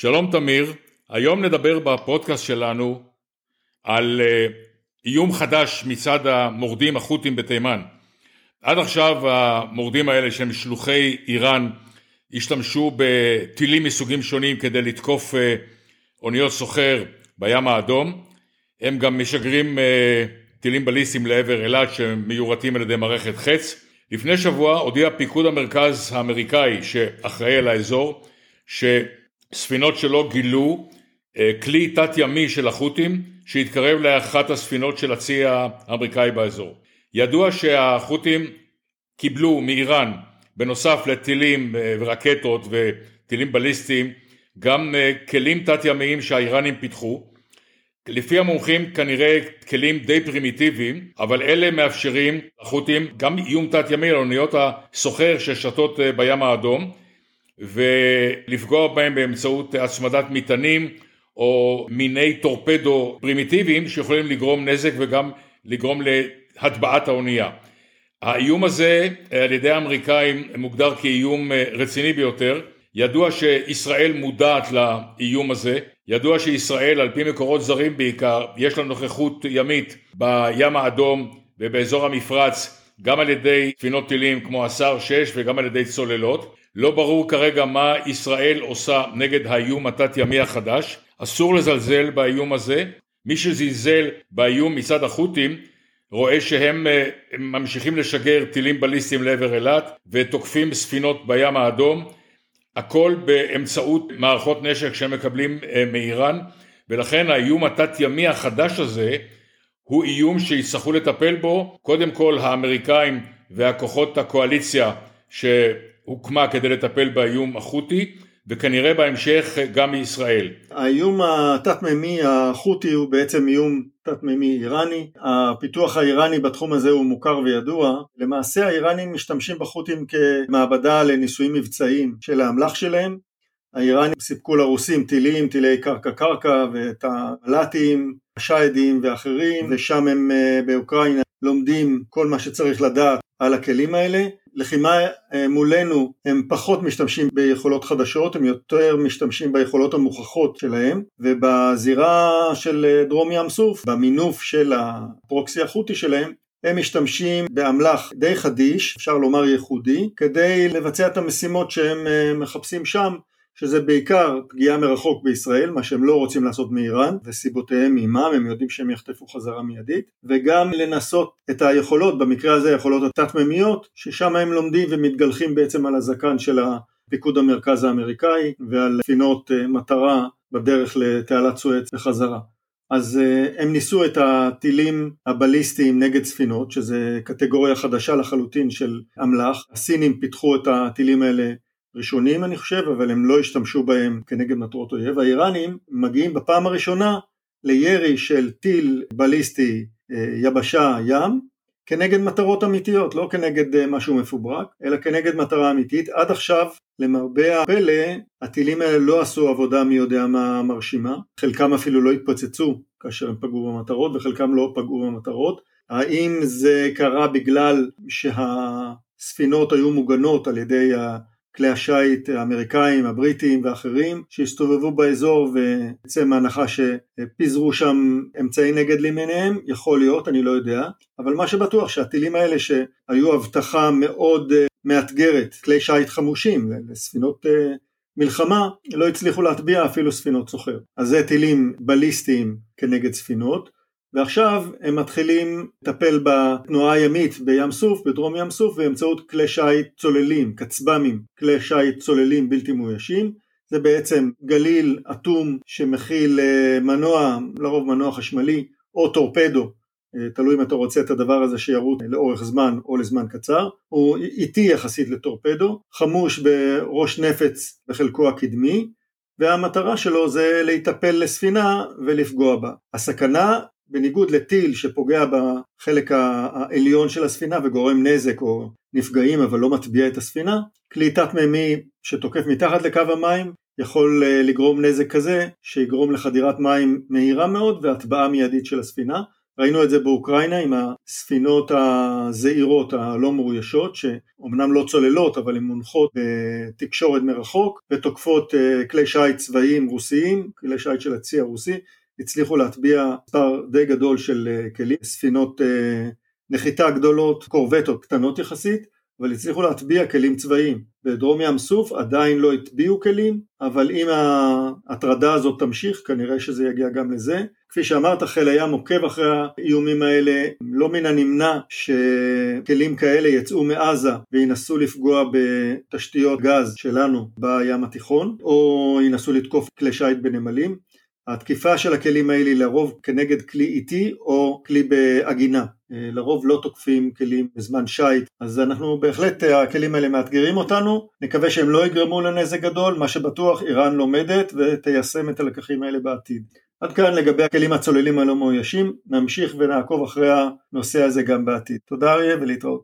שלום תמיר, היום נדבר בפודקאסט שלנו על אה, איום חדש מצד המורדים החות'ים בתימן. עד עכשיו המורדים האלה שהם שלוחי איראן השתמשו בטילים מסוגים שונים כדי לתקוף אה, אוניות סוחר בים האדום. הם גם משגרים אה, טילים בליסטיים לעבר אילת שמיורטים על ידי מערכת חץ. לפני שבוע הודיע פיקוד המרכז האמריקאי שאחראי על האזור שספינות שלו גילו אה, כלי תת ימי של החות'ים שהתקרב לאחת הספינות של הצי האמריקאי באזור. ידוע שהחות'ים קיבלו מאיראן בנוסף לטילים אה, ורקטות וטילים בליסטיים גם אה, כלים תת ימיים שהאיראנים פיתחו לפי המומחים כנראה כלים די פרימיטיביים אבל אלה מאפשרים החות'ים גם איום תת ימי על אוניות הסוחר ששטות אה, בים האדום ולפגוע בהם באמצעות הצמדת מטענים או מיני טורפדו פרימיטיביים שיכולים לגרום נזק וגם לגרום להטבעת האונייה. האיום הזה על ידי האמריקאים מוגדר כאיום אה, רציני ביותר. ידוע שישראל מודעת לאיום הזה. ידוע שישראל על פי מקורות זרים בעיקר יש לה נוכחות ימית בים האדום ובאזור המפרץ גם על ידי ספינות טילים כמו הסער 6 וגם על ידי צוללות לא ברור כרגע מה ישראל עושה נגד האיום התת ימי החדש. אסור לזלזל באיום הזה. מי שזלזל באיום מצד החות'ים רואה שהם אה, ממשיכים לשגר טילים בליסטיים לעבר אילת ותוקפים ספינות בים האדום הכל באמצעות מערכות נשק שהם מקבלים אה, מאיראן. ולכן האיום התת ימי החדש הזה הוא איום שיצטרכו לטפל בו. קודם כל האמריקאים והכוחות הקואליציה שהוקמה כדי לטפל באיום החות'י וכנראה בהמשך גם מישראל. האיום התת-מימי החות'י הוא בעצם איום תת-מימי איראני, הפיתוח האיראני בתחום הזה הוא מוכר וידוע, למעשה האיראנים משתמשים בחות'ים כמעבדה לניסויים מבצעיים של האמל"ח שלהם, האיראנים סיפקו לרוסים טילים, טילי קרקע קרקע ואת המל"טים, השיידים ואחרים ושם הם אה, באוקראינה לומדים כל מה שצריך לדעת על הכלים האלה לחימה אה, מולנו הם פחות משתמשים ביכולות חדשות, הם יותר משתמשים ביכולות המוכחות שלהם, ובזירה של אה, דרום ים סוף, במינוף של הפרוקסי החוטי שלהם, הם משתמשים באמל"ח די חדיש, אפשר לומר ייחודי, כדי לבצע את המשימות שהם אה, מחפשים שם, שזה בעיקר פגיעה מרחוק בישראל, מה שהם לא רוצים לעשות מאיראן, וסיבותיהם עימם, הם יודעים שהם יחטפו חזרה מיידית, וגם לנסות את היכולות, במקרה הזה היכולות התת-ממיות, ששם הם לומדים ומתגלחים בעצם על הזקן של פיקוד המרכז האמריקאי ועל ספינות אה, מטרה בדרך לתעלת סואץ וחזרה. אז אה, הם ניסו את הטילים הבליסטיים נגד ספינות, שזה קטגוריה חדשה לחלוטין של אמל"ח. הסינים פיתחו את הטילים האלה ראשונים אני חושב, אבל הם לא השתמשו בהם כנגד מטרות אויב. האיראנים מגיעים בפעם הראשונה לירי של טיל בליסטי אה, יבשה ים, כנגד מטרות אמיתיות, לא כנגד אה, משהו מפוברק, אלא כנגד מטרה אמיתית. עד עכשיו, למרבה הפלא, הטילים האלה לא עשו עבודה מי יודע מה מרשימה, חלקם אפילו לא התפוצצו כאשר הם פגעו במטרות וחלקם לא פגעו במטרות. האם זה קרה בגלל שהספינות היו מוגנות על ידי כלי השיט האמריקאים, הבריטים ואחרים שהסתובבו באזור ויצא מהנחה שפיזרו שם אמצעי נגד למיניהם, יכול להיות, אני לא יודע, אבל מה שבטוח שהטילים האלה שהיו הבטחה מאוד אה, מאתגרת, כלי שיט חמושים לספינות אה, מלחמה, לא הצליחו להטביע אפילו ספינות סוחר. אז זה טילים בליסטיים כנגד ספינות. ועכשיו הם מתחילים לטפל בתנועה הימית בים סוף, בדרום ים סוף, באמצעות כלי שיט צוללים, כצב"מים, כלי שיט צוללים בלתי מאוישים. זה בעצם גליל אטום שמכיל אה, מנוע, לרוב מנוע חשמלי, או טורפדו, אה, תלוי אם אתה רוצה את הדבר הזה שירוץ לאורך זמן או לזמן קצר, הוא איטי יחסית לטורפדו, חמוש בראש נפץ בחלקו הקדמי, והמטרה שלו זה להיטפל לספינה ולפגוע בה. הסכנה בניגוד לטיל שפוגע בחלק העליון של הספינה וגורם נזק או נפגעים אבל לא מטביע את הספינה, כלי תת מימי שתוקף מתחת לקו המים יכול אה, לגרום נזק כזה שיגרום לחדירת מים מהירה מאוד והטבעה מיידית של הספינה. ראינו את זה באוקראינה עם הספינות הזעירות הלא מאוישות, שאומנם לא צוללות אבל הן מונחות בתקשורת מרחוק ותוקפות אה, כלי שיט צבאיים רוסיים, כלי שיט של הצי הרוסי, הצליחו להטביע מספר די גדול של אה, כלים, ספינות אה, נחיתה גדולות, קורבטות קטנות יחסית, אבל הצליחו להטביע כלים צבאיים. בדרום ים סוף עדיין לא הטביעו כלים, אבל אם ההטרדה הזאת תמשיך, כנראה שזה יגיע גם לזה. כפי שאמרת, חיל הים עוקב אחרי האיומים האלה, לא מן הנמנע שכלים כאלה יצאו מעזה וינסו לפגוע בתשתיות גז שלנו בים התיכון, או ינסו לתקוף כלי שיט בנמלים. התקיפה של הכלים האלה היא לרוב כנגד כלי איטי או כלי בעגינה. אה, לרוב לא תוקפים כלים בזמן שיט, אז אנחנו בהחלט, אה, הכלים האלה מאתגרים אותנו, נקווה שהם לא יגרמו לנזק גדול, מה שבטוח איראן לומדת ותיישם את הלקחים האלה בעתיד. עד כאן לגבי הכלים הצוללים הלא מאוישים, נמשיך ונעקוב אחרי הנושא הזה גם בעתיד. תודה אריה ולהתראות.